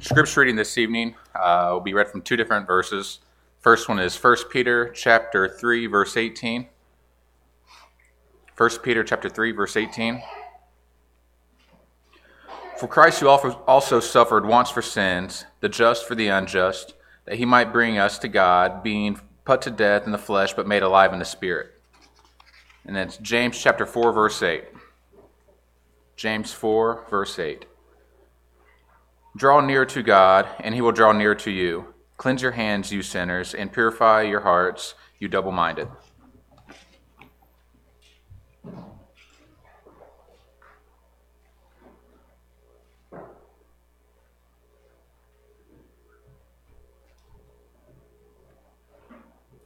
Scripture reading this evening uh, will be read from two different verses. First one is 1 Peter chapter 3 verse 18. 1 Peter chapter 3 verse 18. For Christ who also suffered once for sins, the just for the unjust, that he might bring us to God, being put to death in the flesh but made alive in the spirit. And then it's James chapter 4 verse 8. James 4 verse 8. Draw near to God, and he will draw near to you. Cleanse your hands, you sinners, and purify your hearts, you double minded.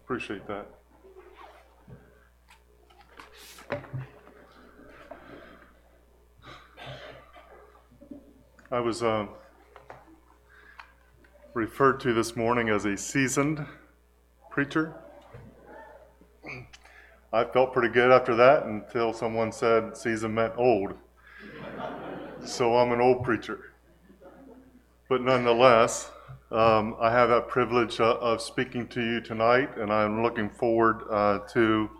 Appreciate that. I was. Uh, referred to this morning as a seasoned preacher. I felt pretty good after that until someone said seasoned meant old. So I'm an old preacher. But nonetheless, um, I have that privilege uh, of speaking to you tonight, and I'm looking forward uh, to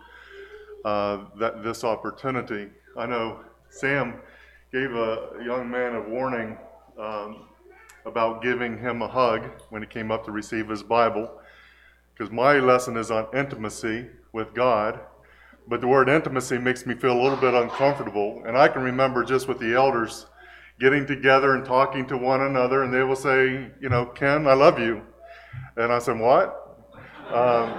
uh, that, this opportunity. I know Sam gave a young man a warning um, about giving him a hug when he came up to receive his Bible, because my lesson is on intimacy with God. But the word intimacy makes me feel a little bit uncomfortable. And I can remember just with the elders getting together and talking to one another, and they will say, You know, Ken, I love you. And I said, What? Um,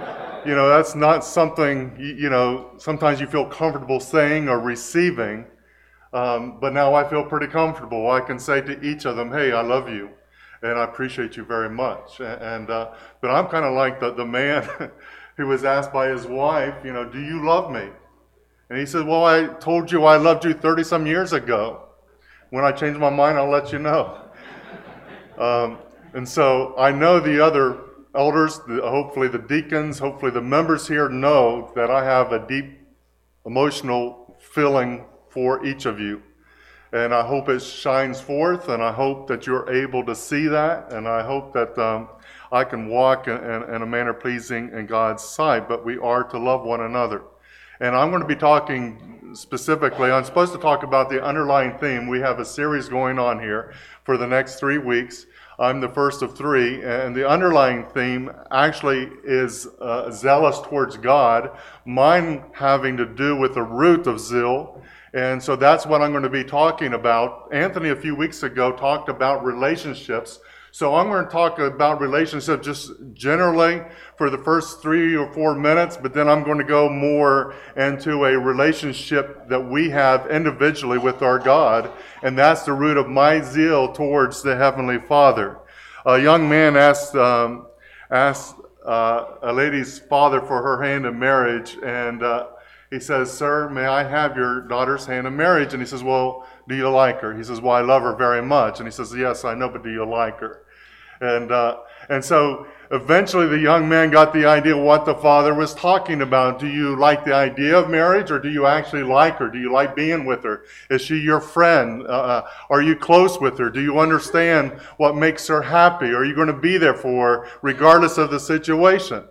you know, that's not something, you, you know, sometimes you feel comfortable saying or receiving. Um, but now I feel pretty comfortable. I can say to each of them, hey, I love you, and I appreciate you very much. And uh, But I'm kind of like the, the man who was asked by his wife, you know, do you love me? And he said, well, I told you I loved you 30 some years ago. When I change my mind, I'll let you know. Um, and so I know the other elders, hopefully the deacons, hopefully the members here know that I have a deep emotional feeling for each of you. And I hope it shines forth, and I hope that you're able to see that, and I hope that um, I can walk in, in, in a manner pleasing in God's sight. But we are to love one another. And I'm going to be talking specifically, I'm supposed to talk about the underlying theme. We have a series going on here for the next three weeks. I'm the first of three, and the underlying theme actually is uh, zealous towards God, mine having to do with the root of zeal, and so that's what I'm going to be talking about. Anthony, a few weeks ago, talked about relationships. So I'm going to talk about relationships just generally for the first three or four minutes, but then I'm going to go more into a relationship that we have individually with our God. And that's the root of my zeal towards the Heavenly Father. A young man asked, um, asked uh, a lady's father for her hand in marriage, and uh, he says, Sir, may I have your daughter's hand in marriage? And he says, Well, do you like her? He says, Well, I love her very much. And he says, Yes, I know, but do you like her? And, uh, and so eventually the young man got the idea what the father was talking about. Do you like the idea of marriage or do you actually like her? Do you like being with her? Is she your friend? Uh, uh are you close with her? Do you understand what makes her happy? Are you going to be there for her regardless of the situation?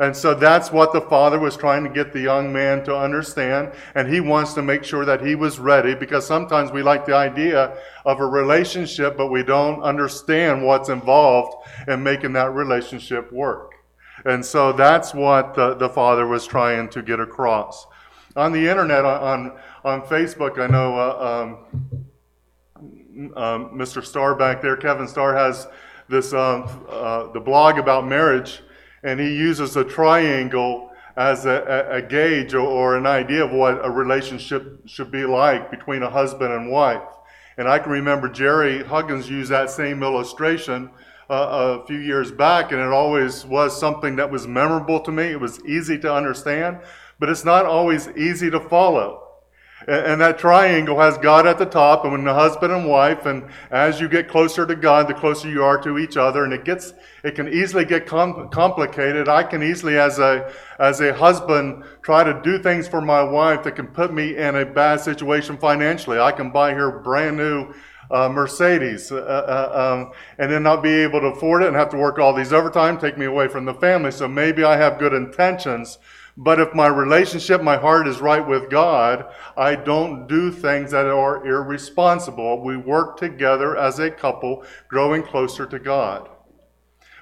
And so that's what the father was trying to get the young man to understand. And he wants to make sure that he was ready because sometimes we like the idea of a relationship, but we don't understand what's involved in making that relationship work. And so that's what the, the father was trying to get across. On the internet, on, on Facebook, I know uh, um, um, Mr. Starr back there, Kevin Starr, has this um, uh, the blog about marriage and he uses a triangle as a, a, gauge or, or an idea of what a relationship should be like between a husband and wife. And I can remember Jerry Huggins used that same illustration uh, a few years back, and it always was something that was memorable to me. It was easy to understand, but it's not always easy to follow. And that triangle has God at the top, and when the husband and wife, and as you get closer to God, the closer you are to each other, and it gets, it can easily get com- complicated. I can easily, as a, as a husband, try to do things for my wife that can put me in a bad situation financially. I can buy her brand new uh, Mercedes, uh, uh, um, and then not be able to afford it and have to work all these overtime, take me away from the family. So maybe I have good intentions, but if my relationship, my heart is right with God, I don't do things that are irresponsible. We work together as a couple, growing closer to God.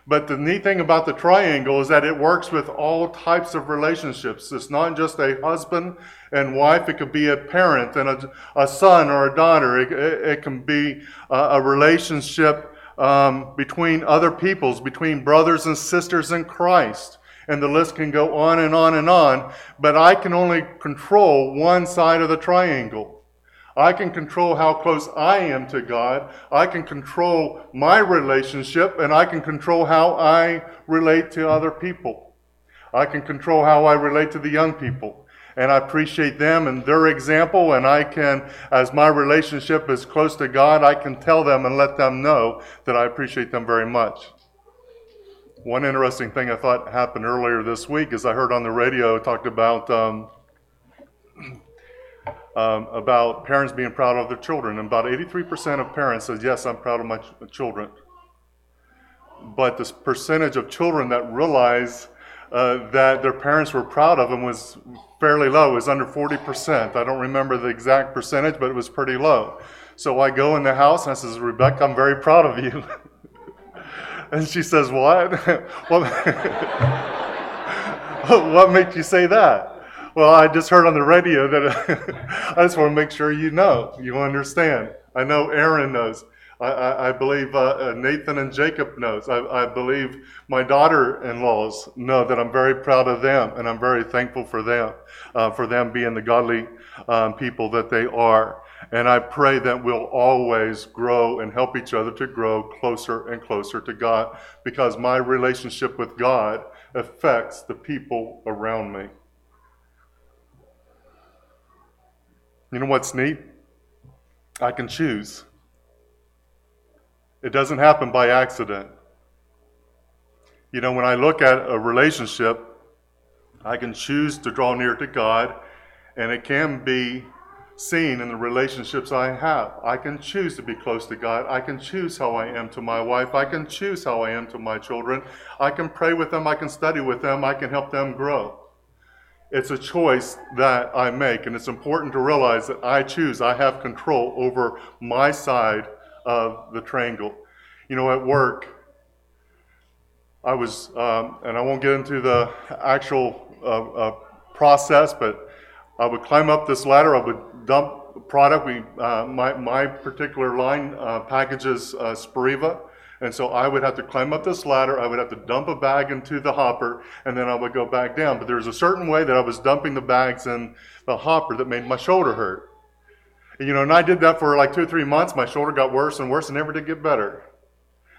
But the neat thing about the triangle is that it works with all types of relationships. It's not just a husband and wife, it could be a parent and a, a son or a daughter. It, it, it can be a, a relationship um, between other peoples, between brothers and sisters in Christ. And the list can go on and on and on. But I can only control one side of the triangle. I can control how close I am to God. I can control my relationship and I can control how I relate to other people. I can control how I relate to the young people. And I appreciate them and their example. And I can, as my relationship is close to God, I can tell them and let them know that I appreciate them very much. One interesting thing I thought happened earlier this week is I heard on the radio talked about um, um, about parents being proud of their children. And about 83% of parents says, Yes, I'm proud of my ch- children. But this percentage of children that realize uh, that their parents were proud of them was fairly low. It was under 40%. I don't remember the exact percentage, but it was pretty low. So I go in the house and I says, Rebecca, I'm very proud of you. and she says, What? what, what makes you say that? Well, I just heard on the radio that I just want to make sure you know, you understand. I know Aaron knows. I, I, I believe uh, uh, Nathan and Jacob knows. I, I believe my daughter-in-laws know that I'm very proud of them, and I'm very thankful for them, uh, for them being the godly um, people that they are. And I pray that we'll always grow and help each other to grow closer and closer to God, because my relationship with God affects the people around me. You know what's neat? I can choose. It doesn't happen by accident. You know, when I look at a relationship, I can choose to draw near to God, and it can be seen in the relationships I have. I can choose to be close to God. I can choose how I am to my wife. I can choose how I am to my children. I can pray with them. I can study with them. I can help them grow. It's a choice that I make, and it's important to realize that I choose, I have control over my side of the triangle. You know, at work, I was, um, and I won't get into the actual uh, uh, process, but I would climb up this ladder, I would dump product. We, uh, my, my particular line uh, packages uh. And so I would have to climb up this ladder, I would have to dump a bag into the hopper, and then I would go back down. But there was a certain way that I was dumping the bags in the hopper that made my shoulder hurt. You know, and I did that for like two or three months. My shoulder got worse and worse and never did get better.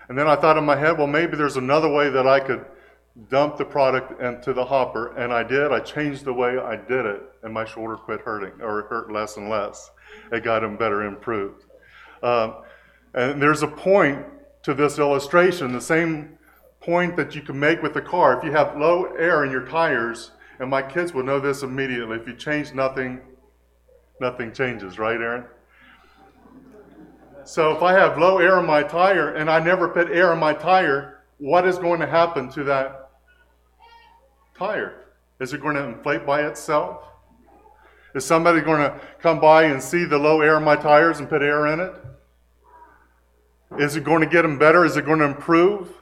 And then I thought in my head, well, maybe there's another way that I could dump the product into the hopper. And I did. I changed the way I did it, and my shoulder quit hurting, or hurt less and less. It got him better improved. Um, and there's a point to this illustration, the same point that you can make with the car. If you have low air in your tires, and my kids will know this immediately, if you change nothing, nothing changes, right, Aaron? So if I have low air in my tire and I never put air in my tire, what is going to happen to that Is it going to inflate by itself? Is somebody going to come by and see the low air in my tires and put air in it? Is it going to get them better? Is it going to improve?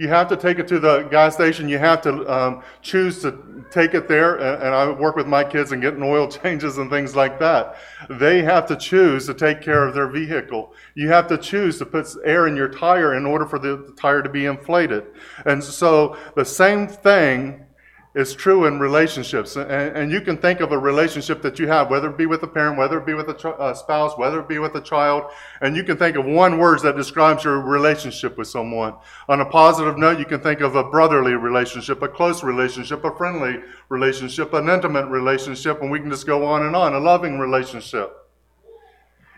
You have to take it to the gas station. You have to um, choose to take it there. And, and, I work with my kids and getting oil changes and things like that. They have to choose to take care of their vehicle. You have to choose to put air in your tire in order for the tire to be inflated. And so the same thing is true in relationships. And, and, you can think of a relationship that you have, whether it be with a parent, whether it be with a, ch- spouse, whether it be with a child, and you can think of one word that describes your relationship with someone. On a positive note, you can think of a brotherly relationship, a close relationship, a friendly relationship, an intimate relationship, and we can just go on and on, a loving relationship.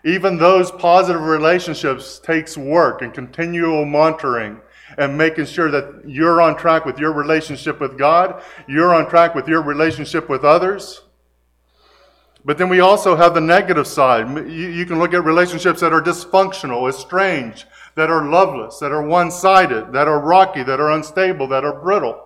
Even those positive relationships takes work and continual monitoring and making sure that you're on track with your relationship with God, you're on track with your relationship with others. But then we also have the negative side. You, you can look at relationships that are dysfunctional, estranged, that are loveless, that are one sided, that are rocky, that are unstable, that are brittle.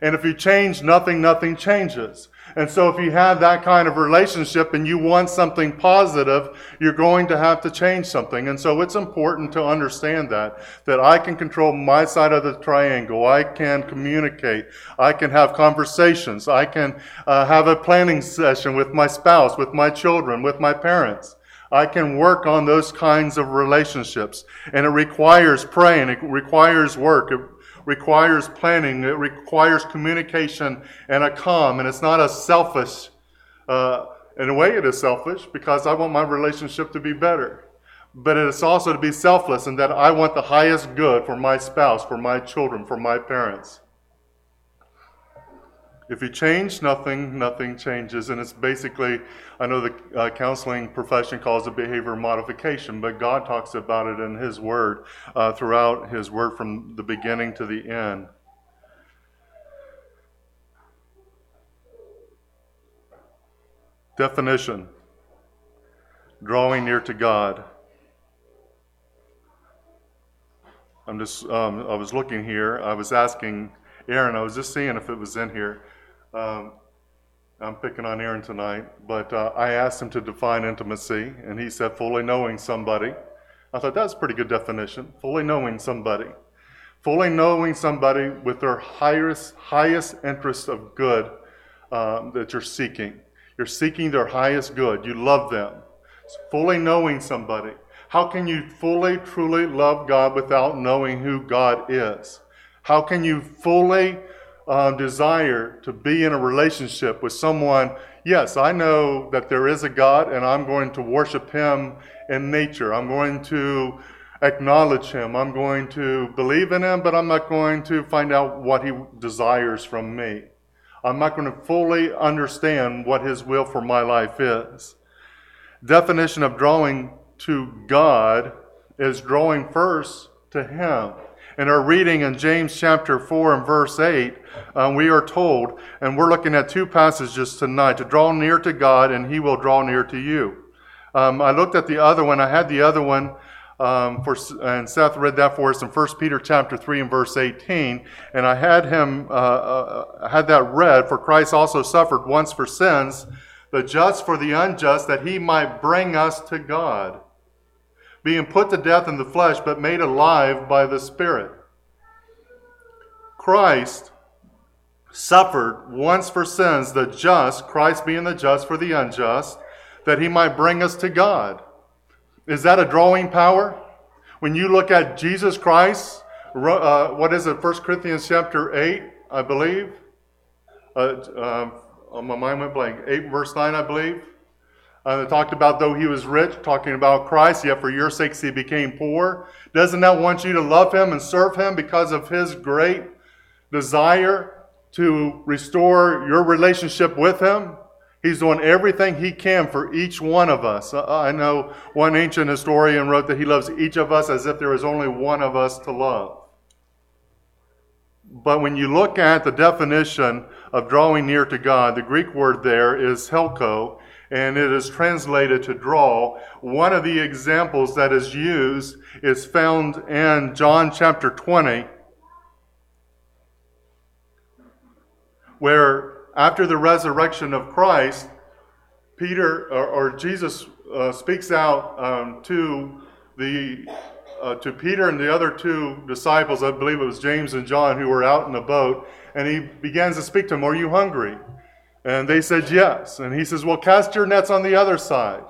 And if you change nothing, nothing changes. And so if you have that kind of relationship and you want something positive, you're going to have to change something. And so it's important to understand that, that I can control my side of the triangle. I can communicate. I can have conversations. I can uh, have a planning session with my spouse, with my children, with my parents. I can work on those kinds of relationships. And it requires praying. It requires work. It requires planning, it requires communication and a calm, and it's not a selfish, uh, in a way, it is selfish because I want my relationship to be better. But it is also to be selfless in that I want the highest good for my spouse, for my children, for my parents. If you change nothing, nothing changes. And it's basically, I know the uh, counseling profession calls it behavior modification, but God talks about it in His Word uh, throughout His Word from the beginning to the end. Definition drawing near to God. I'm just, um, I was looking here, I was asking Aaron, I was just seeing if it was in here. Um, I'm picking on Aaron tonight, but uh, I asked him to define intimacy, and he said fully knowing somebody. I thought that's a pretty good definition. Fully knowing somebody. Fully knowing somebody with their highest, highest interest of good um, that you're seeking. You're seeking their highest good. You love them. Fully knowing somebody. How can you fully, truly love God without knowing who God is? How can you fully uh, desire to be in a relationship with someone, yes, I know that there is a God and I'm going to worship Him in nature. I'm going to acknowledge Him. I'm going to believe in Him, but I'm not going to find out what He desires from me. I'm not going to fully understand what His will for my life is. Definition of drawing to God is drawing first to Him. In our reading in James chapter 4 and verse 8, um, we are told, and we're looking at two passages tonight to draw near to God and he will draw near to you. Um, I looked at the other one. I had the other one um, for, and Seth read that for us in 1 Peter chapter 3 and verse 18. And I had him, uh, uh, had that read, for Christ also suffered once for sins, the just for the unjust, that he might bring us to God being put to death in the flesh, but made alive by the Spirit. Christ suffered once for sins, the just, Christ being the just for the unjust, that he might bring us to God. Is that a drawing power? When you look at Jesus Christ, uh, what is it, 1 Corinthians chapter 8, I believe? Uh, uh, my mind went blank. 8 verse 9, I believe. Uh, talked about though he was rich, talking about Christ, yet for your sakes he became poor. Doesn't that want you to love him and serve him because of his great desire to restore your relationship with him? He's doing everything he can for each one of us. Uh, I know one ancient historian wrote that he loves each of us as if there is only one of us to love. But when you look at the definition of drawing near to God, the Greek word there is helko, and it is translated to draw. One of the examples that is used is found in John chapter 20, where after the resurrection of Christ, Peter or, or Jesus uh, speaks out um, to the uh, to Peter and the other two disciples, I believe it was James and John, who were out in the boat, and he begins to speak to them. Are you hungry? And they said, Yes. And he says, Well, cast your nets on the other side.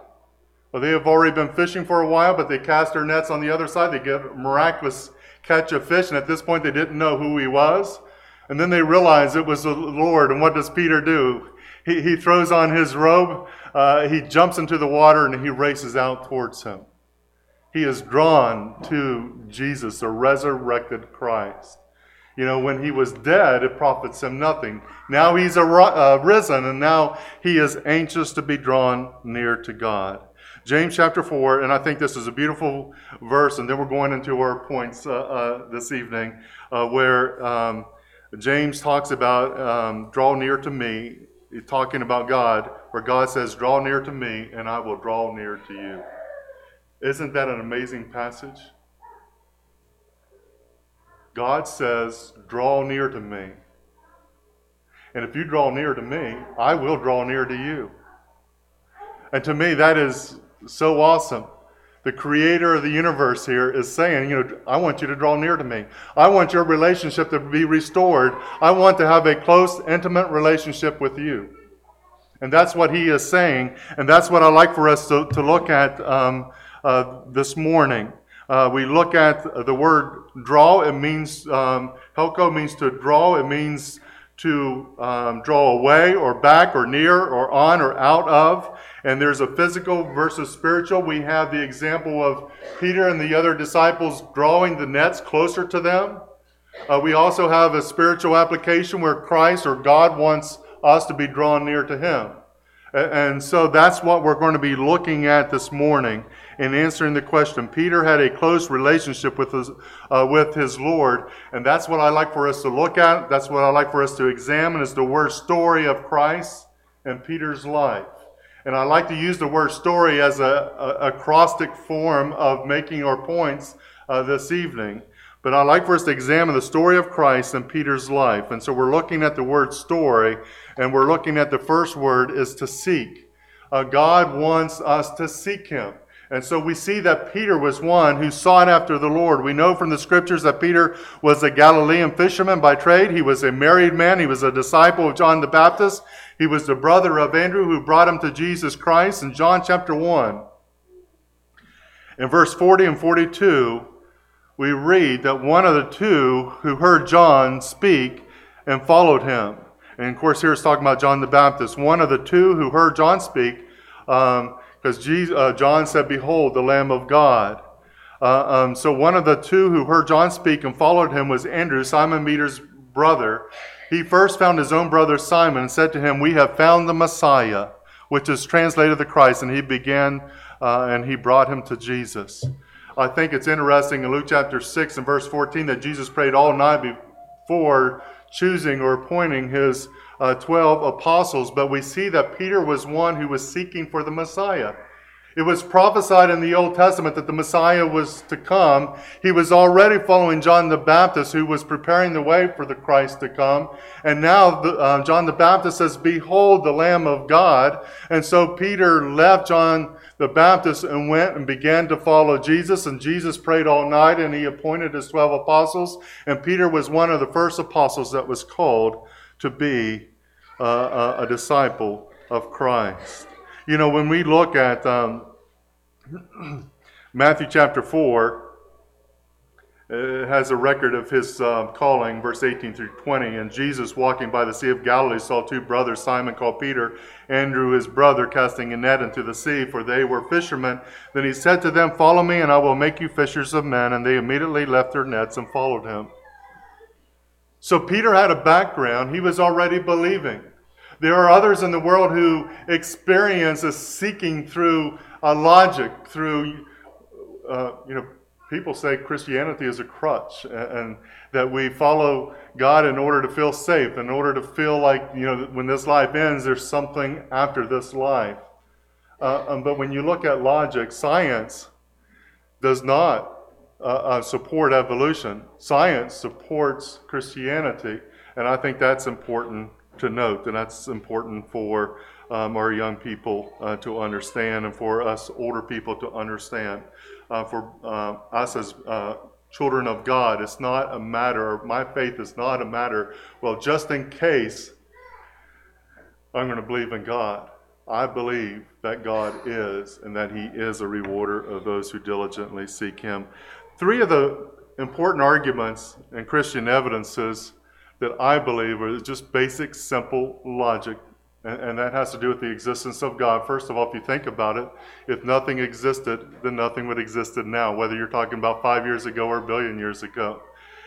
Well, they have already been fishing for a while, but they cast their nets on the other side. They get a miraculous catch of fish, and at this point they didn't know who he was. And then they realize it was the Lord. And what does Peter do? He, he throws on his robe, uh, he jumps into the water, and he races out towards him. He is drawn to Jesus, the resurrected Christ. You know, when he was dead, it profits him nothing. Now he's uh, risen, and now he is anxious to be drawn near to God. James chapter 4, and I think this is a beautiful verse, and then we're going into our points uh, uh, this evening, uh, where um, James talks about um, draw near to me, talking about God, where God says, Draw near to me, and I will draw near to you. Isn't that an amazing passage? God says, Draw near to me. And if you draw near to me, I will draw near to you. And to me, that is so awesome. The creator of the universe here is saying, you know, I want you to draw near to me. I want your relationship to be restored. I want to have a close, intimate relationship with you. And that's what he is saying. And that's what I like for us to, to look at um, uh, this morning. Uh, we look at the word draw. It means, um, means to draw. It means to um, draw away or back or near or on or out of. And there's a physical versus spiritual. We have the example of Peter and the other disciples drawing the nets closer to them. Uh, we also have a spiritual application where Christ or God wants us to be drawn near to Him. And so that's what we're going to be looking at this morning in answering the question. Peter had a close relationship with his, uh, with his Lord, and that's what I like for us to look at. That's what I like for us to examine is the word story of Christ and Peter's life. And I like to use the word story as a, a acrostic form of making our points uh, this evening. But I'd like for us to examine the story of Christ and Peter's life. And so we're looking at the word story, and we're looking at the first word is to seek. Uh, God wants us to seek Him. And so we see that Peter was one who sought after the Lord. We know from the scriptures that Peter was a Galilean fisherman by trade. He was a married man. He was a disciple of John the Baptist. He was the brother of Andrew who brought him to Jesus Christ. In John chapter 1, in verse 40 and 42, we read that one of the two who heard John speak and followed him. And of course, here it's talking about John the Baptist. One of the two who heard John speak. Um, because uh, John said, Behold, the Lamb of God. Uh, um, so one of the two who heard John speak and followed him was Andrew, Simon Peter's brother. He first found his own brother Simon and said to him, We have found the Messiah, which is translated the Christ. And he began uh, and he brought him to Jesus. I think it's interesting in Luke chapter 6 and verse 14 that Jesus prayed all night before choosing or appointing his uh, 12 apostles, but we see that Peter was one who was seeking for the Messiah. It was prophesied in the Old Testament that the Messiah was to come. He was already following John the Baptist, who was preparing the way for the Christ to come. And now the, uh, John the Baptist says, Behold the Lamb of God. And so Peter left John the Baptist and went and began to follow Jesus. And Jesus prayed all night and he appointed his 12 apostles. And Peter was one of the first apostles that was called to be uh, a, disciple of Christ. You know, when we look at um, Matthew chapter 4, it has a record of his um, calling, verse 18 through 20. And Jesus, walking by the Sea of Galilee, saw two brothers, Simon called Peter, Andrew his brother, casting a net into the sea, for they were fishermen. Then he said to them, Follow me, and I will make you fishers of men. And they immediately left their nets and followed him. So Peter had a background, he was already believing. There are others in the world who experience a seeking through a logic, through, uh, you know, people say Christianity is a crutch and, and, that we follow God in order to feel safe, in order to feel like, you know, when this life ends, there's something after this life. Uh, um, but when you look at logic, science does not uh, support evolution. Science supports Christianity, and I think that's important to note, and that's important for um, our young people uh, to understand, and for us older people to understand. Uh, for uh, us as uh, children of God, it's not a matter. My faith is not a matter. Well, just in case I'm going to believe in God. I believe that God is, and that He is a rewarder of those who diligently seek Him. Three of the important arguments and Christian evidences that I believe are just basic, simple logic, and, and, that has to do with the existence of God. First of all, if you think about it, if nothing existed, then nothing would existed now, whether you're talking about five years ago or a billion years ago.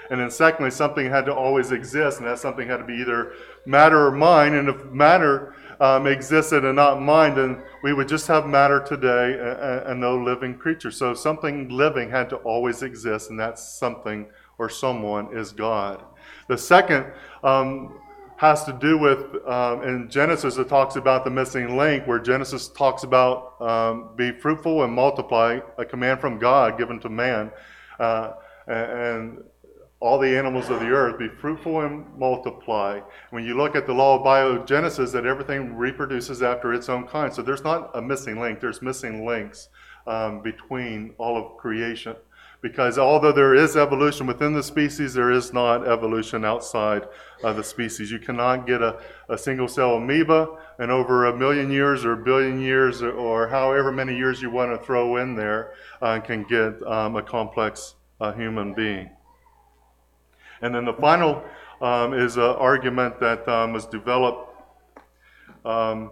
And then secondly, something had to always exist, and that something had to be either matter or mind. And if matter um, existed and not mind, then we would just have matter today and, and no living creature. So something living had to always exist, and that something or someone is God. The second um, has to do with um, in Genesis, it talks about the missing link, where Genesis talks about um, be fruitful and multiply, a command from God given to man. Uh, and all the animals of the earth, be fruitful and multiply. When you look at the law of biogenesis, that everything reproduces after its own kind. So there's not a missing link, there's missing links um, between all of creation. Because although there is evolution within the species, there is not evolution outside of the species. You cannot get a, a single cell amoeba and over a million years or a billion years or, however many years you want to throw in there uh, can get um, a complex uh, human being. And then the final um, is an argument that um, was developed. Um,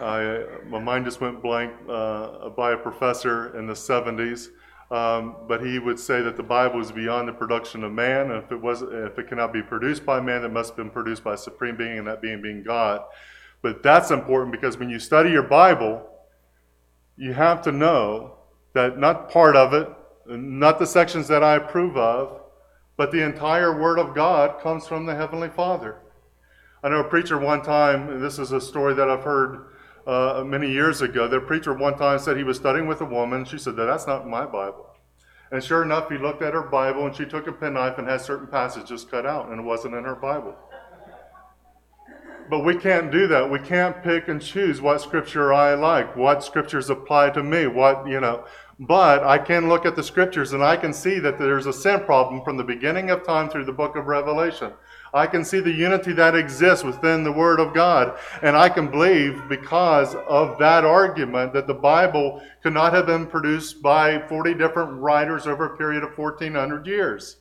I, my mind just went blank uh, by a professor in the 70s. Um, but he would say that the Bible is beyond the production of man, and if it was, if it cannot be produced by man, it must have been produced by a supreme being, and that being being God. But that's important because when you study your Bible, you have to know that not part of it, not the sections that I approve of, but the entire Word of God comes from the Heavenly Father. I know a preacher one time, and this is a story that I've heard uh, many years ago. The preacher one time said he was studying with a woman. She said, That's not my Bible. And sure enough, he looked at her Bible and she took a penknife and had certain passages cut out, and it wasn't in her Bible. But we can't do that. We can't pick and choose what scripture I like, what scriptures apply to me, what, you know. But I can look at the scriptures and I can see that there's a sin problem from the beginning of time through the book of Revelation. I can see the unity that exists within the Word of God. And I can believe because of that argument that the Bible could not have been produced by 40 different writers over a period of 1400 years.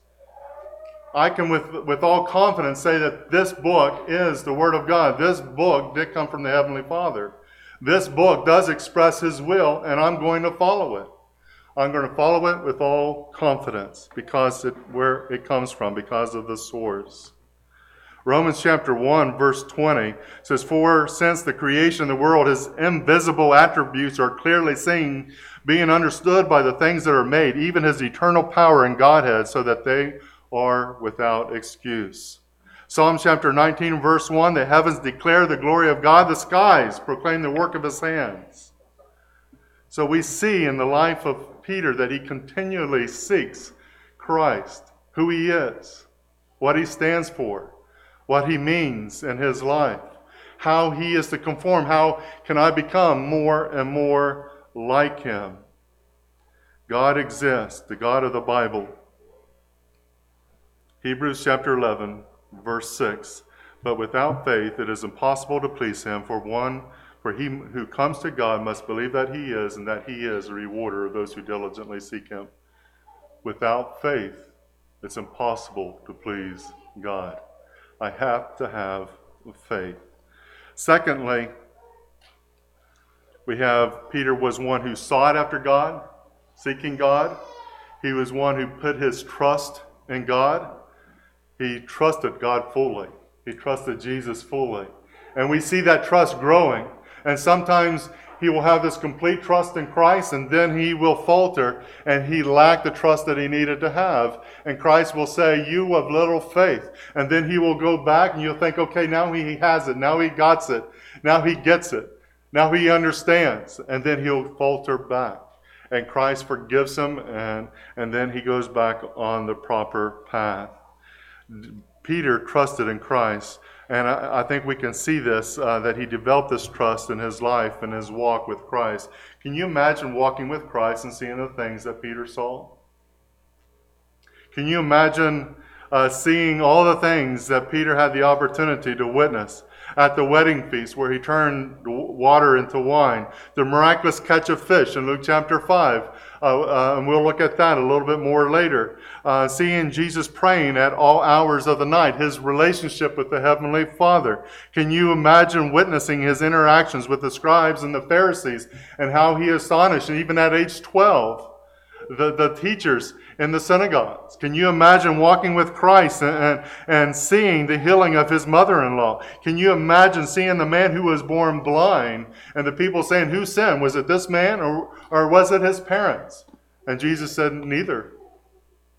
I can, with, with all confidence, say that this book is the Word of God. This book did come from the Heavenly Father. This book does express His will, and I'm going to follow it. I'm going to follow it with all confidence because it, where it comes from, because of the source. Romans chapter 1, verse 20 says, For since the creation of the world, his invisible attributes are clearly seen, being understood by the things that are made, even his eternal power and Godhead, so that they are without excuse. Psalm chapter 19, verse 1 The heavens declare the glory of God, the skies proclaim the work of his hands. So we see in the life of Peter that he continually seeks Christ, who he is, what he stands for, what he means in his life, how he is to conform, how can I become more and more like him. God exists, the God of the Bible. Hebrews chapter 11, verse 6. But without faith it is impossible to please him, for one for he who comes to God must believe that he is, and that he is a rewarder of those who diligently seek him. Without faith, it's impossible to please God. I have to have faith. Secondly, we have Peter was one who sought after God, seeking God. He was one who put his trust in God. He trusted God fully. He trusted Jesus fully. And we see that trust growing and sometimes he will have this complete trust in Christ, and then he will falter, and he lacked the trust that he needed to have. And Christ will say, You of little faith. And then he will go back, and you'll think, Okay, now he has it. Now he got it. Now he gets it. Now he understands. And then he'll falter back. And Christ forgives him, and, and then he goes back on the proper path. Peter trusted in Christ and I, I, think we can see this uh, that he developed this trust in his life and his walk with Christ. Can you imagine walking with Christ and seeing the things that Peter saw? Can you imagine uh, seeing all the things that Peter had the opportunity to witness? at the wedding feast where he turned water into wine, the miraculous catch of fish in Luke chapter 5. Uh, uh, and we'll look at that a little bit more later. Uh, seeing Jesus praying at all hours of the night, his relationship with the Heavenly Father. Can you imagine witnessing his interactions with the scribes and the Pharisees and how he astonished, and even at age 12, the, the teachers in the synagogues. Can you imagine walking with Christ and, and, and seeing the healing of his mother in law? Can you imagine seeing the man who was born blind and the people saying, Who sinned? Was it this man or, or was it his parents? And Jesus said, Neither.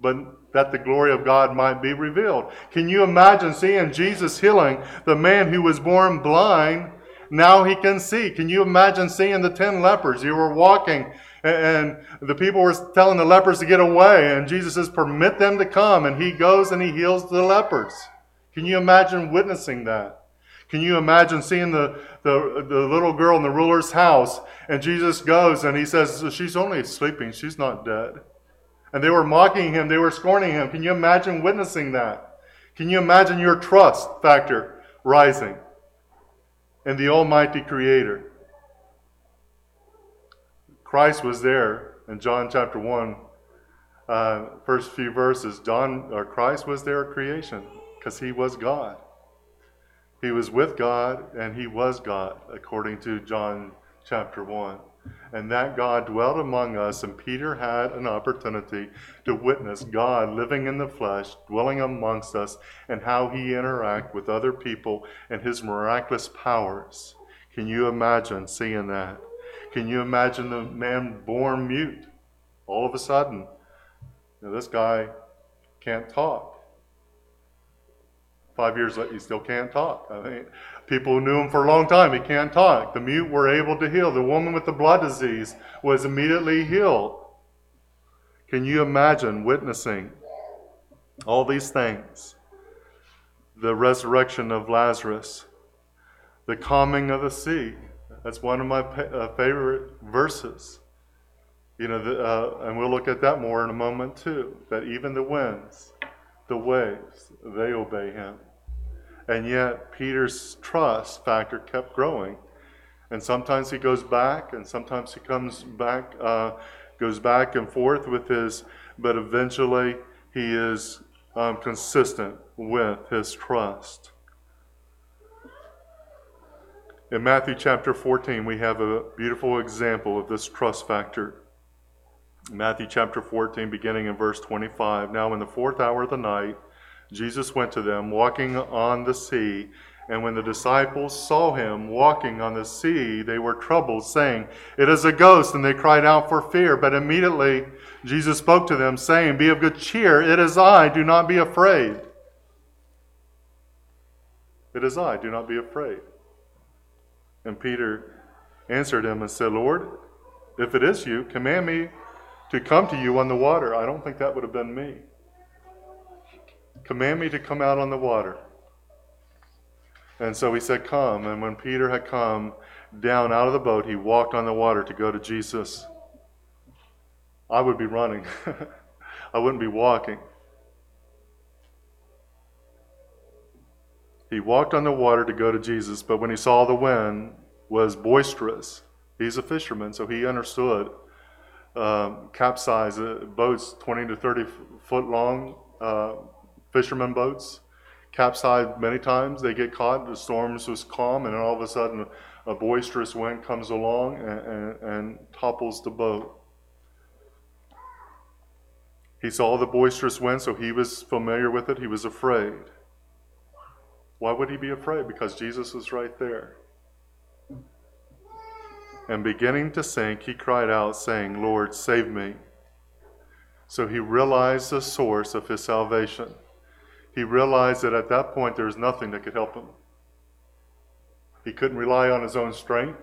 but that the glory of God might be revealed. Can you imagine seeing Jesus healing the man who was born blind? Now he can see. Can you imagine seeing the ten lepers? You were walking and the people were telling the lepers to get away, and Jesus says, Permit them to come. And he goes and he heals the lepers. Can you imagine witnessing that? Can you imagine seeing the, the, the little girl in the ruler's house, and Jesus goes and he says, She's only sleeping, she's not dead. And they were mocking him, they were scorning him. Can you imagine witnessing that? Can you imagine your trust factor rising in the Almighty Creator? Christ was there in John chapter 1, uh, first few verses. John, or Christ was there at creation because he was God. He was with God and he was God, according to John chapter 1. And that God dwelt among us, and Peter had an opportunity to witness God living in the flesh, dwelling amongst us, and how he interacted with other people and his miraculous powers. Can you imagine seeing that? Can you imagine the man born mute? All of a sudden, you know, this guy can't talk. Five years later, he still can't talk. I mean, people who knew him for a long time. He can't talk. The mute were able to heal. The woman with the blood disease was immediately healed. Can you imagine witnessing all these things? The resurrection of Lazarus, the calming of the sea, that's one of my uh, favorite verses. You know, the, uh, and we'll look at that more in a moment too. That even the winds, the waves, they obey him. And yet, Peter's trust factor kept growing. And sometimes he goes back, and sometimes he comes back, uh, goes back and forth with his, but eventually he is um, consistent with his trust. In Matthew chapter 14, we have a beautiful example of this trust factor. Matthew chapter 14, beginning in verse 25. Now, in the fourth hour of the night, Jesus went to them, walking on the sea. And when the disciples saw him walking on the sea, they were troubled, saying, It is a ghost. And they cried out for fear. But immediately Jesus spoke to them, saying, Be of good cheer. It is I. Do not be afraid. It is I. Do not be afraid. And Peter answered him and said, Lord, if it is you, command me to come to you on the water. I don't think that would have been me. Command me to come out on the water. And so he said, Come. And when Peter had come down out of the boat, he walked on the water to go to Jesus. I would be running, I wouldn't be walking. He walked on the water to go to Jesus, but when he saw the wind was boisterous, he's a fisherman, so he understood um, capsize uh, boats 20 to 30 foot long, uh, fisherman boats, capsize many times. They get caught. The storms was calm, and then all of a sudden, a boisterous wind comes along and, and, and topples the boat. He saw the boisterous wind, so he was familiar with it. He was afraid. Why would he be afraid? Because Jesus was right there. And beginning to sink, he cried out, saying, Lord, save me. So he realized the source of his salvation. He realized that at that point there was nothing that could help him. He couldn't rely on his own strength,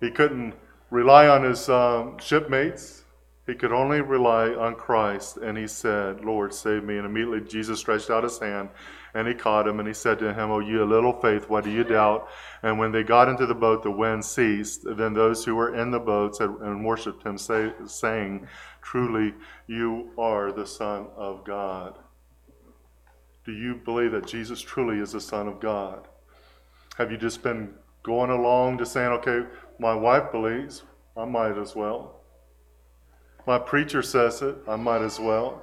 he couldn't rely on his um, shipmates. He could only rely on Christ. And he said, Lord, save me. And immediately Jesus stretched out his hand and he caught him, and he said to him, O you little faith, what do you doubt? And when they got into the boat, the wind ceased. Then those who were in the boats and worshipped him, say, saying, Truly, you are the Son of God. Do you believe that Jesus truly is the Son of God? Have you just been going along to saying, okay, my wife believes, I might as well. My preacher says it, I might as well.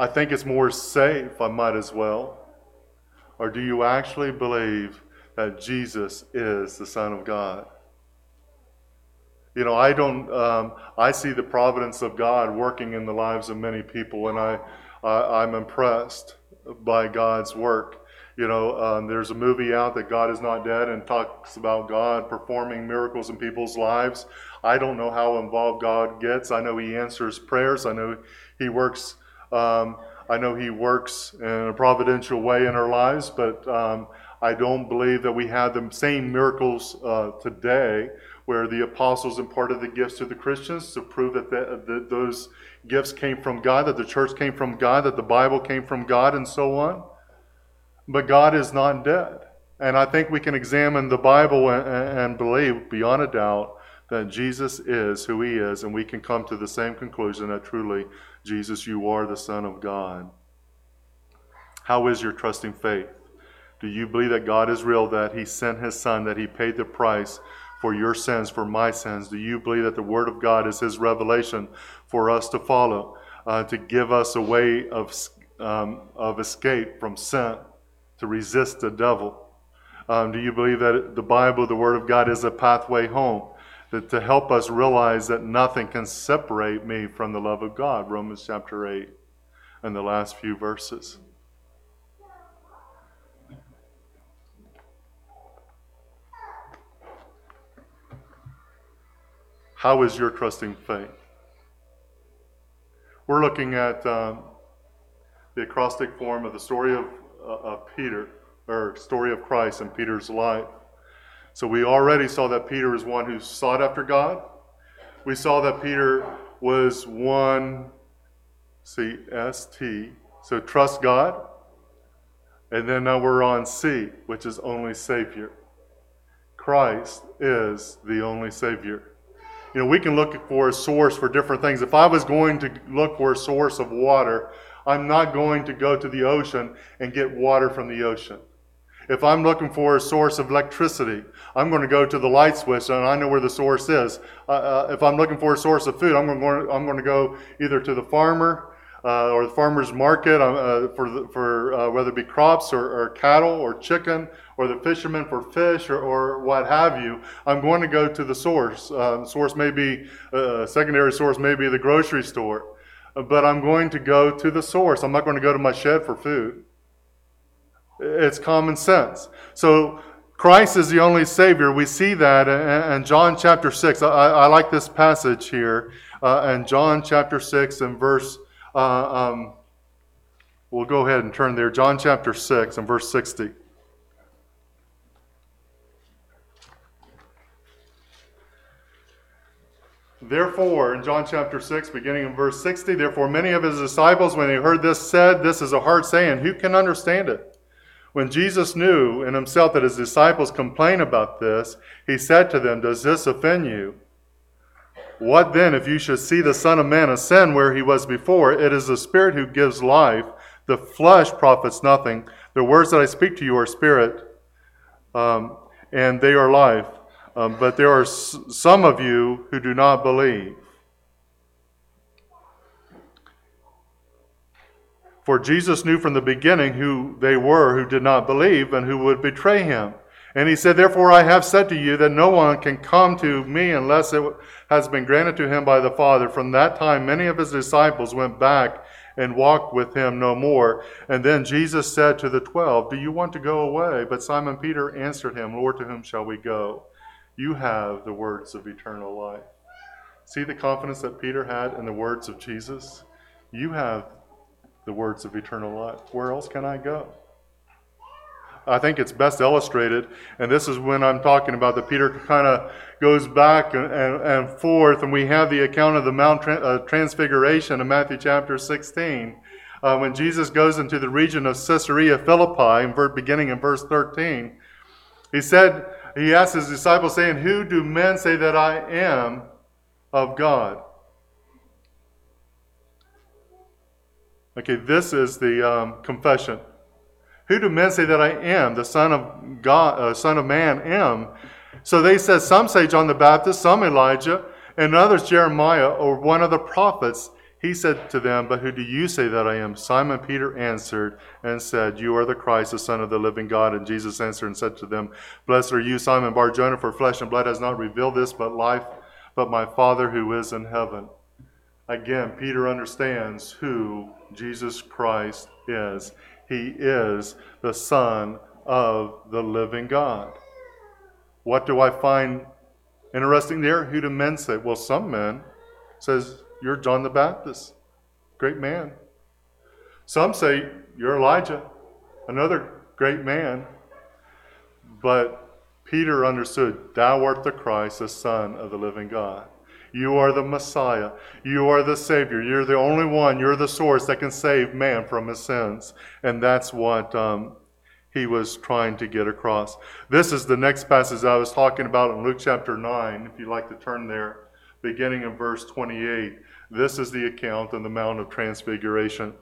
I think it's more safe, I might as well. Or do you actually believe that Jesus is the Son of God? You know, I don't, um, I see the providence of God working in the lives of many people, and I, I, am I'm impressed by God's work. You know, um, there's a movie out that God is not dead and talks about God performing miracles in people's lives. I don't know how involved God gets. I know He answers prayers. I know He works. Um, I know He works in a providential way in our lives, but um, I don't believe that we have the same miracles uh, today where the apostles imparted the gifts to the Christians to prove that, the, that those gifts came from God, that the church came from God, that the Bible came from God, and so on. But God is not dead. And I think we can examine the Bible and, and believe beyond a doubt that Jesus is who he is, and we can come to the same conclusion that truly, Jesus, you are the Son of God. How is your trusting faith? Do you believe that God is real, that he sent his Son, that he paid the price for your sins, for my sins? Do you believe that the Word of God is his revelation for us to follow, uh, to give us a way of, um, of escape from sin, to resist the devil? Um, do you believe that the Bible, the Word of God, is a pathway home? That to help us realize that nothing can separate me from the love of God, Romans chapter 8, and the last few verses. How is your trusting faith? We're looking at um, the acrostic form of the story of, uh, of Peter or story of Christ in Peter's life. So we already saw that Peter is one who sought after God. We saw that Peter was one, C S T, so trust God. And then now we're on C, which is only Savior. Christ is the only Savior. You know, we can look for a source for different things. If I was going to look for a source of water, I'm not going to go to the ocean and get water from the ocean. If I'm looking for a source of electricity, I'm going to go to the light switch and I know where the source is. Uh, uh, if I'm looking for a source of food, I'm going to, I'm going to go either to the farmer uh, or the farmer's market uh, for, the, for uh, whether it be crops or, or, cattle or chicken or the fisherman for fish or, or, what have you. I'm going to go to the source. Uh, source may be a secondary source, may be the grocery store, but I'm going to go to the source. I'm not going to go to my shed for food. It's common sense. So Christ is the only Savior. We see that in John chapter 6. I, I like this passage here uh, in John chapter 6 and verse. Uh, um, we'll go ahead and turn there. John chapter 6 and verse 60. Therefore, in John chapter 6, beginning in verse 60, therefore many of his disciples, when they heard this, said, This is a hard saying. Who can understand it? When Jesus knew in himself that his disciples complain about this, he said to them, Does this offend you? What then if you should see the Son of Man ascend where he was before? It is the Spirit who gives life. The flesh profits nothing. The words that I speak to you are spirit, um, and they are life. Um, but there are s- some of you who do not believe. For Jesus knew from the beginning who they were who did not believe and who would betray him. And he said, Therefore I have said to you that no one can come to me unless it has been granted to him by the Father. From that time, many of his disciples went back and walked with him no more. And then Jesus said to the twelve, Do you want to go away? But Simon Peter answered him, Lord, to whom shall we go? You have the words of eternal life. See the confidence that Peter had in the words of Jesus? You have the words of eternal life. Where else can I go? I think it's best illustrated, and this is when I'm talking about that Peter kind of goes back and, and, and, forth, and we have the account of the Mount uh, Transfiguration in Matthew chapter 16. Uh, when Jesus goes into the region of Caesarea Philippi, in, beginning in verse 13, he said, he asked his disciples, saying, Who do men say that I am of God? Okay, this is the um, confession. Who do men say that I am? The Son of God, uh, Son of Man am. So they said, some say John the Baptist, some Elijah, and others Jeremiah or one of the prophets. He said to them, But who do you say that I am? Simon Peter answered and said, You are the Christ, the Son of the living God. And Jesus answered and said to them, Blessed are you, Simon Barjona, for flesh and blood has not revealed this, but life, but my Father who is in heaven. Again, Peter understands who Jesus Christ is. He is the Son of the living God. What do I find Interesting there, who do men say? Well, some men says, You're John the Baptist. Great man. Some say, You're Elijah, another great man. But Peter understood, Thou art the Christ, the Son of the living God. You are the Messiah. You are the Savior. You're the only one. You're the source that can save man from his sins. And that's what um, he was trying to get across. This is the next passage I was talking about in Luke chapter 9, if you'd like to turn there, beginning in verse 28. This is the account on the Mount of Transfiguration.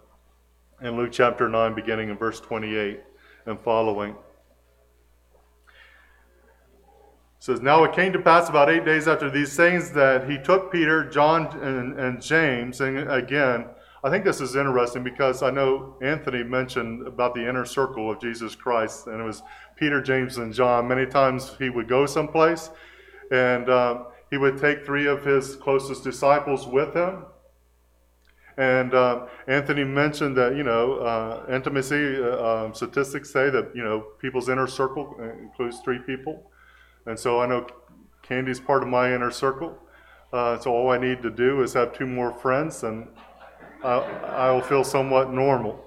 In Luke chapter 9, beginning in verse 28 and following. Says, Now it came to pass about eight days after these things that he took Peter, John, and, and James, and again, I think this is interesting because I know Anthony mentioned about the inner circle of Jesus Christ, and it was Peter, James, and John. Many times he would go someplace, and um, he would take three of his closest disciples with him. And uh, Anthony mentioned that you know uh, intimacy uh, um, statistics say that you know people's inner circle includes three people, and so I know Candy's part of my inner circle. Uh, so all I need to do is have two more friends, and I will feel somewhat normal.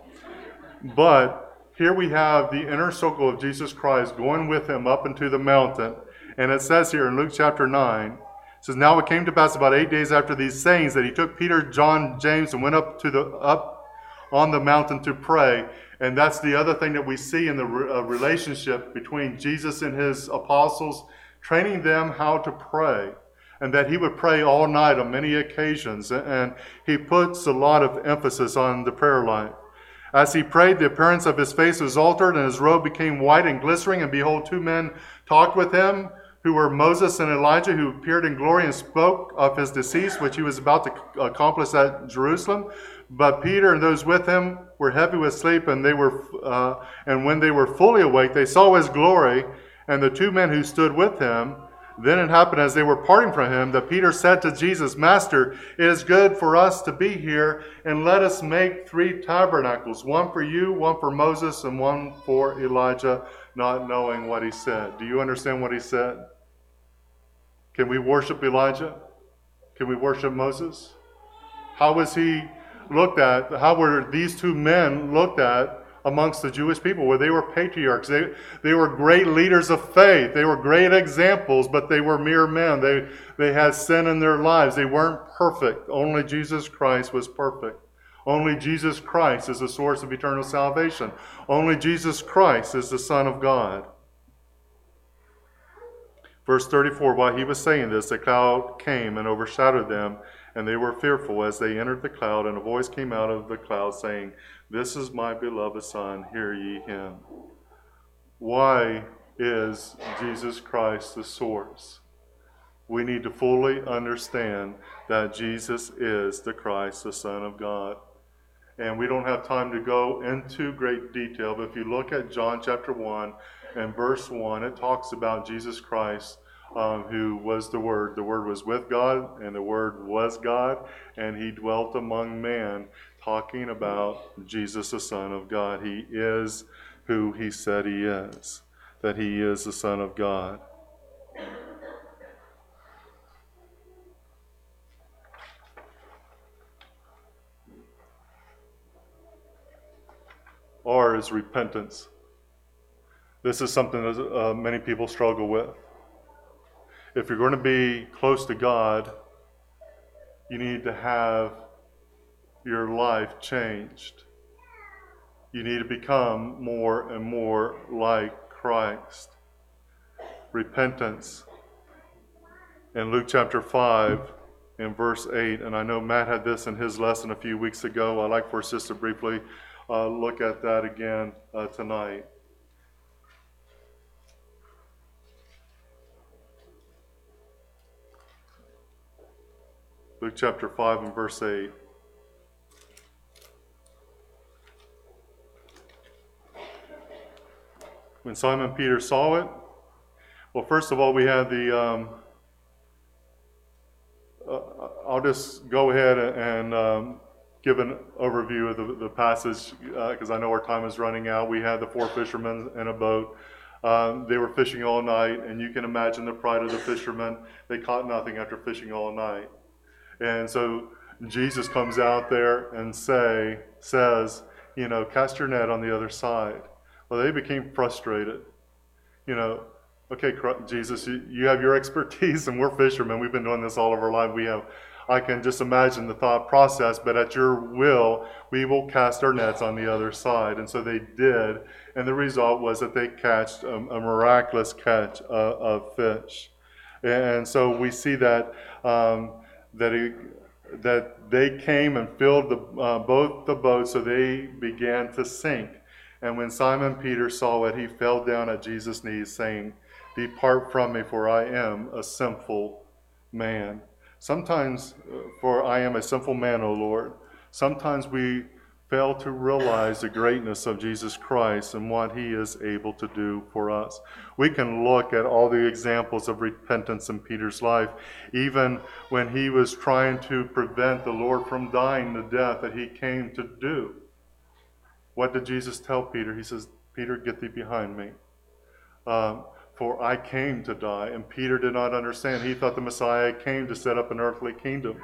But here we have the inner circle of Jesus Christ going with him up into the mountain. And it says here in Luke chapter 9, it says, Now it came to pass about eight days after these sayings that he took Peter, John, James, and went up to the up on the mountain to pray. And that's the other thing that we see in the uh, relationship between Jesus and his apostles, training them how to pray and that he would pray all night on many occasions. And he puts a lot of emphasis on the prayer life. As he prayed, the appearance of his face was altered, and his robe became white and glistening. And behold, two men talked with him, who were Moses and Elijah, who appeared in glory and spoke of his decease, which he was about to accomplish at Jerusalem. But Peter and those with him were heavy with sleep, and they were, uh, and when they were fully awake, they saw his glory, and the two men who stood with him. Then it happened as they were parting from him that Peter said to Jesus, Master, it is good for us to be here, and let us make three tabernacles one for you, one for Moses, and one for Elijah, not knowing what he said. Do you understand what he said? Can we worship Elijah? Can we worship Moses? How was he looked at? How were these two men looked at amongst the Jewish people, where they were patriarchs. They, they were great leaders of faith. They were great examples, but they were mere men. They, they had sin in their lives. They weren't perfect. Only Jesus Christ was perfect. Only Jesus Christ is the source of eternal salvation. Only Jesus Christ is the Son of God. Verse 34 While he was saying this, a cloud came and overshadowed them, and they were fearful as they entered the cloud, and a voice came out of the cloud saying, this is my beloved Son, hear ye him. Why is Jesus Christ the source? We need to fully understand that Jesus is the Christ, the Son of God. And we don't have time to go into great detail, but if you look at John chapter 1 and verse 1, it talks about Jesus Christ um, who was the Word. The Word was with God, and the Word was God, and He dwelt among man talking about Jesus, the Son of God. He is who he said he is, that he is the Son of God. R is repentance. This is something that uh, many people struggle with. If you're going to be close to God, you need to have your life changed. You need to become more and more like Christ. Repentance. In Luke chapter 5, in verse 8, and I know Matt had this in his lesson a few weeks ago. I'd like for us just to briefly uh, look at that again uh, tonight. Luke chapter 5 and verse 8. when Simon Peter saw it? Well, first of all, we had the. Um, uh, I'll just go ahead and um, give an overview of the, the passage because uh, I know our time is running out. We had the four fishermen in a boat. Um, they were fishing all night, and you can imagine the pride of the fishermen. They caught nothing after fishing all night. And so Jesus comes out there and say, says, you know, cast your net on the other side. Well, they became frustrated. You know, okay, Jesus, you, have your expertise, and we're fishermen. We've been doing this all of our life. We have I can just imagine the thought process, but at your will, we will cast our nets on the other side. And so they did. And the result was that they catched a, a miraculous catch of, of, fish. And so we see that, um, that, he, that they came and filled the, uh, both the boats, so they began to sink. And when Simon Peter saw it, he fell down at Jesus' knees, saying, Depart from me, for I am a sinful man. Sometimes, uh, for I am a sinful man, O Lord, sometimes we fail to realize the greatness of Jesus Christ and what he is able to do for us. We can look at all the examples of repentance in Peter's life, even when he was trying to prevent the Lord from dying the death that he came to do. What did Jesus tell Peter? He says, Peter, get thee behind me. Um, for I came to die. And Peter did not understand. He thought the Messiah came to set up an earthly kingdom.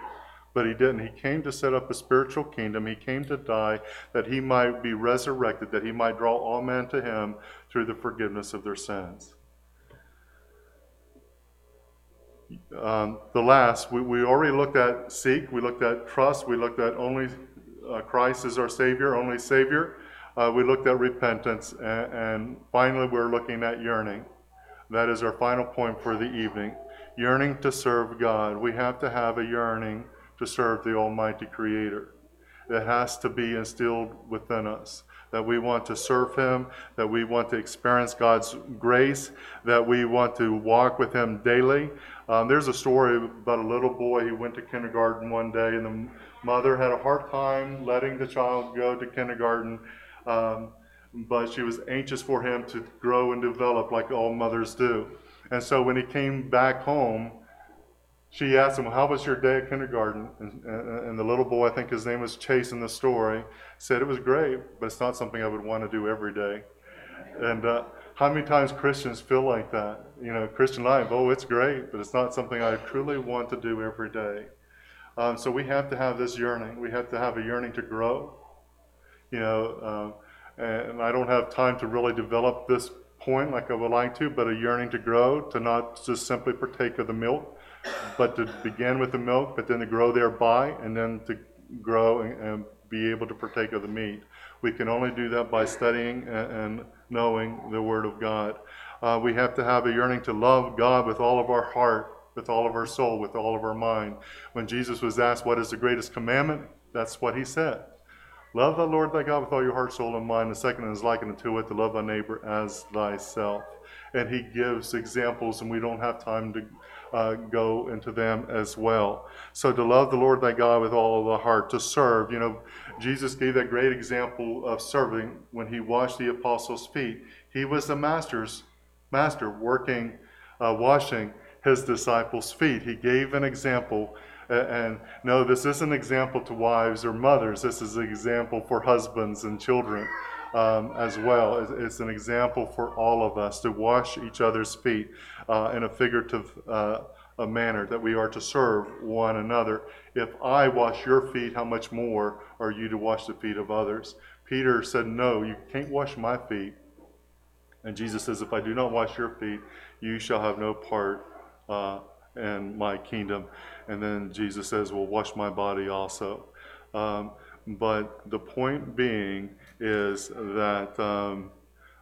But he didn't. He came to set up a spiritual kingdom. He came to die that he might be resurrected, that he might draw all men to him through the forgiveness of their sins. Um, the last, we, we already looked at seek, we looked at trust, we looked at only uh, Christ is our Savior, only Savior. Uh, we looked at repentance, and, and finally, we're looking at yearning. That is our final point for the evening. Yearning to serve God. We have to have a yearning to serve the Almighty Creator. It has to be instilled within us that we want to serve Him, that we want to experience God's grace, that we want to walk with Him daily. Um, there's a story about a little boy who went to kindergarten one day, and the mother had a hard time letting the child go to kindergarten. Um, but she was anxious for him to grow and develop like all mothers do. And so when he came back home, she asked him, well, How was your day at kindergarten? And, and, the little boy, I think his name was Chase in the story, said, It was great, but it's not something I would want to do every day. And uh, how many times Christians feel like that? You know, Christian life, oh, it's great, but it's not something I truly want to do every day. Um, so we have to have this yearning. We have to have a yearning to grow. You know, uh, and I don't have time to really develop this point like I would like to, but a yearning to grow, to not just simply partake of the milk, but to begin with the milk, but then to grow thereby, and then to grow and, and be able to partake of the meat. We can only do that by studying and, and knowing the Word of God. Uh, we have to have a yearning to love God with all of our heart, with all of our soul, with all of our mind. When Jesus was asked, What is the greatest commandment? That's what he said. Love the Lord thy God with all your heart, soul, and mind. The second is likened unto it to love thy neighbor as thyself. And he gives examples, and we don't have time to uh, go into them as well. So to love the Lord thy God with all the heart, to serve. You know, Jesus gave that great example of serving when he washed the apostles' feet. He was the master's master working, uh, washing his disciples' feet. He gave an example and no, this isn't an example to wives or mothers. This is an example for husbands and children um, as well. It's an example for all of us to wash each other's feet uh, in a figurative uh, a manner that we are to serve one another. If I wash your feet, how much more are you to wash the feet of others? Peter said, No, you can't wash my feet. And Jesus says, If I do not wash your feet, you shall have no part uh, in my kingdom. And then Jesus says, Well, wash my body also. Um, but the point being is that um,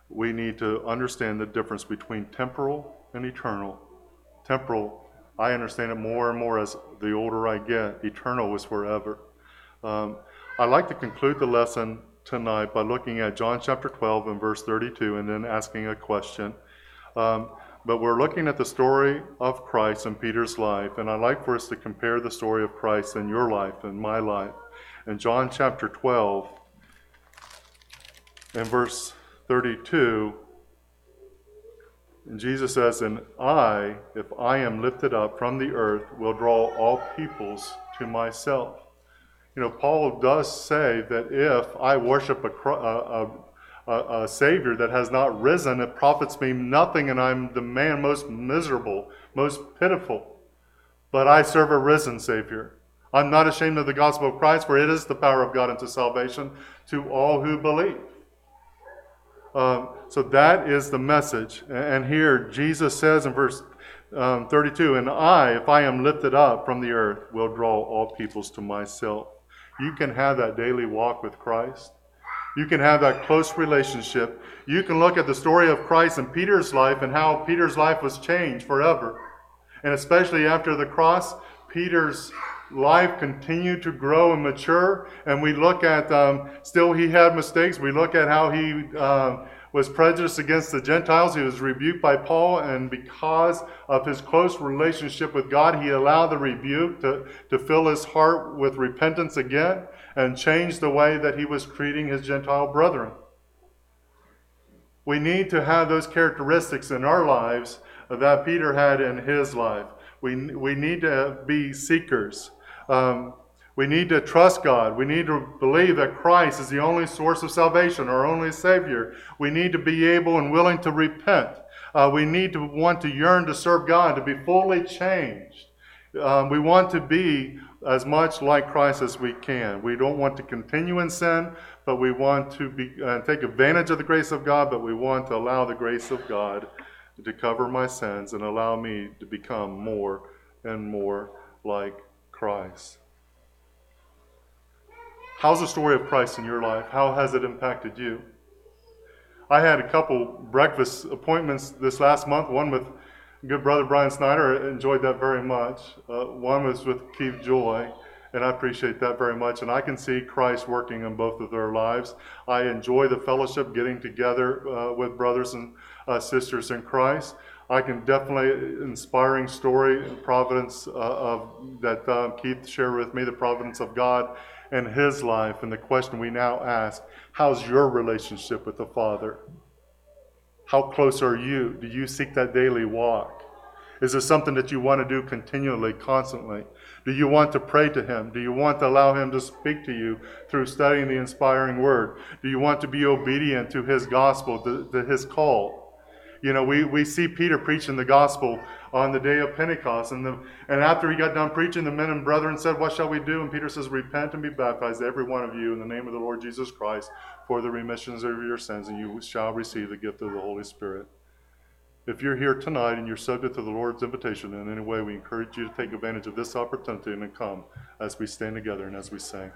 we need to understand the difference between temporal and eternal. Temporal, I understand it more and more as the older I get. Eternal is forever. Um, I'd like to conclude the lesson tonight by looking at John chapter 12 and verse 32 and then asking a question. Um, but we're looking at the story of Christ in Peter's life, and I'd like for us to compare the story of Christ in your life and my life. In John chapter 12, and verse 32, and Jesus says, And I, if I am lifted up from the earth, will draw all peoples to myself. You know, Paul does say that if I worship a, a, a, a Savior that has not risen, it profits me nothing, and I'm the man most miserable, most pitiful. But I serve a risen Savior. I'm not ashamed of the gospel of Christ, for it is the power of God unto salvation to all who believe. Um, so that is the message. And here Jesus says in verse um, 32 And I, if I am lifted up from the earth, will draw all peoples to myself. You can have that daily walk with Christ. You can have that close relationship. You can look at the story of Christ and Peter's life and how Peter's life was changed forever. And especially after the cross, Peter's life continued to grow and mature. And we look at, um, still he had mistakes. We look at how he uh, was prejudiced against the Gentiles. He was rebuked by Paul. And because of his close relationship with God, he allowed the rebuke to, to fill his heart with repentance again and change the way that he was treating his Gentile brethren. We need to have those characteristics in our lives that Peter had in his life. We, we need to be seekers. Um, we need to trust God. We need to believe that Christ is the only source of salvation, our only Savior. We need to be able and willing to repent. Uh, we need to want to yearn to serve God, to be fully changed. Um, we want to be as much like Christ as we can. We don't want to continue in sin, but we want to be, uh, take advantage of the grace of God, but we want to allow the grace of God to cover my sins and allow me to become more and more like Christ. How's the story of Christ in your life? How has it impacted you? I had a couple breakfast appointments this last month, one with good brother Brian Snyder. I enjoyed that very much. Uh, one was with Keith Joy, and I appreciate that very much. And I can see Christ working in both of their lives. I enjoy the fellowship, getting together uh, with brothers and uh, sisters in Christ. I can definitely inspiring story, providence uh, of that uh, Keith shared with me, the providence of God and his life. And the question we now ask: How's your relationship with the Father? How close are you? Do you seek that daily walk? Is it something that you want to do continually, constantly? Do you want to pray to Him? Do you want to allow Him to speak to you through studying the inspiring Word? Do you want to be obedient to His gospel, to, to His call? You know, we, we see Peter preaching the gospel on the day of Pentecost. And, the, and after he got done preaching, the men and brethren said, What shall we do? And Peter says, Repent and be baptized, every one of you, in the name of the Lord Jesus Christ, for the remissions of your sins, and you shall receive the gift of the Holy Spirit. If you're here tonight and you're subject to the Lord's invitation in any way, we encourage you to take advantage of this opportunity and come as we stand together and as we sing.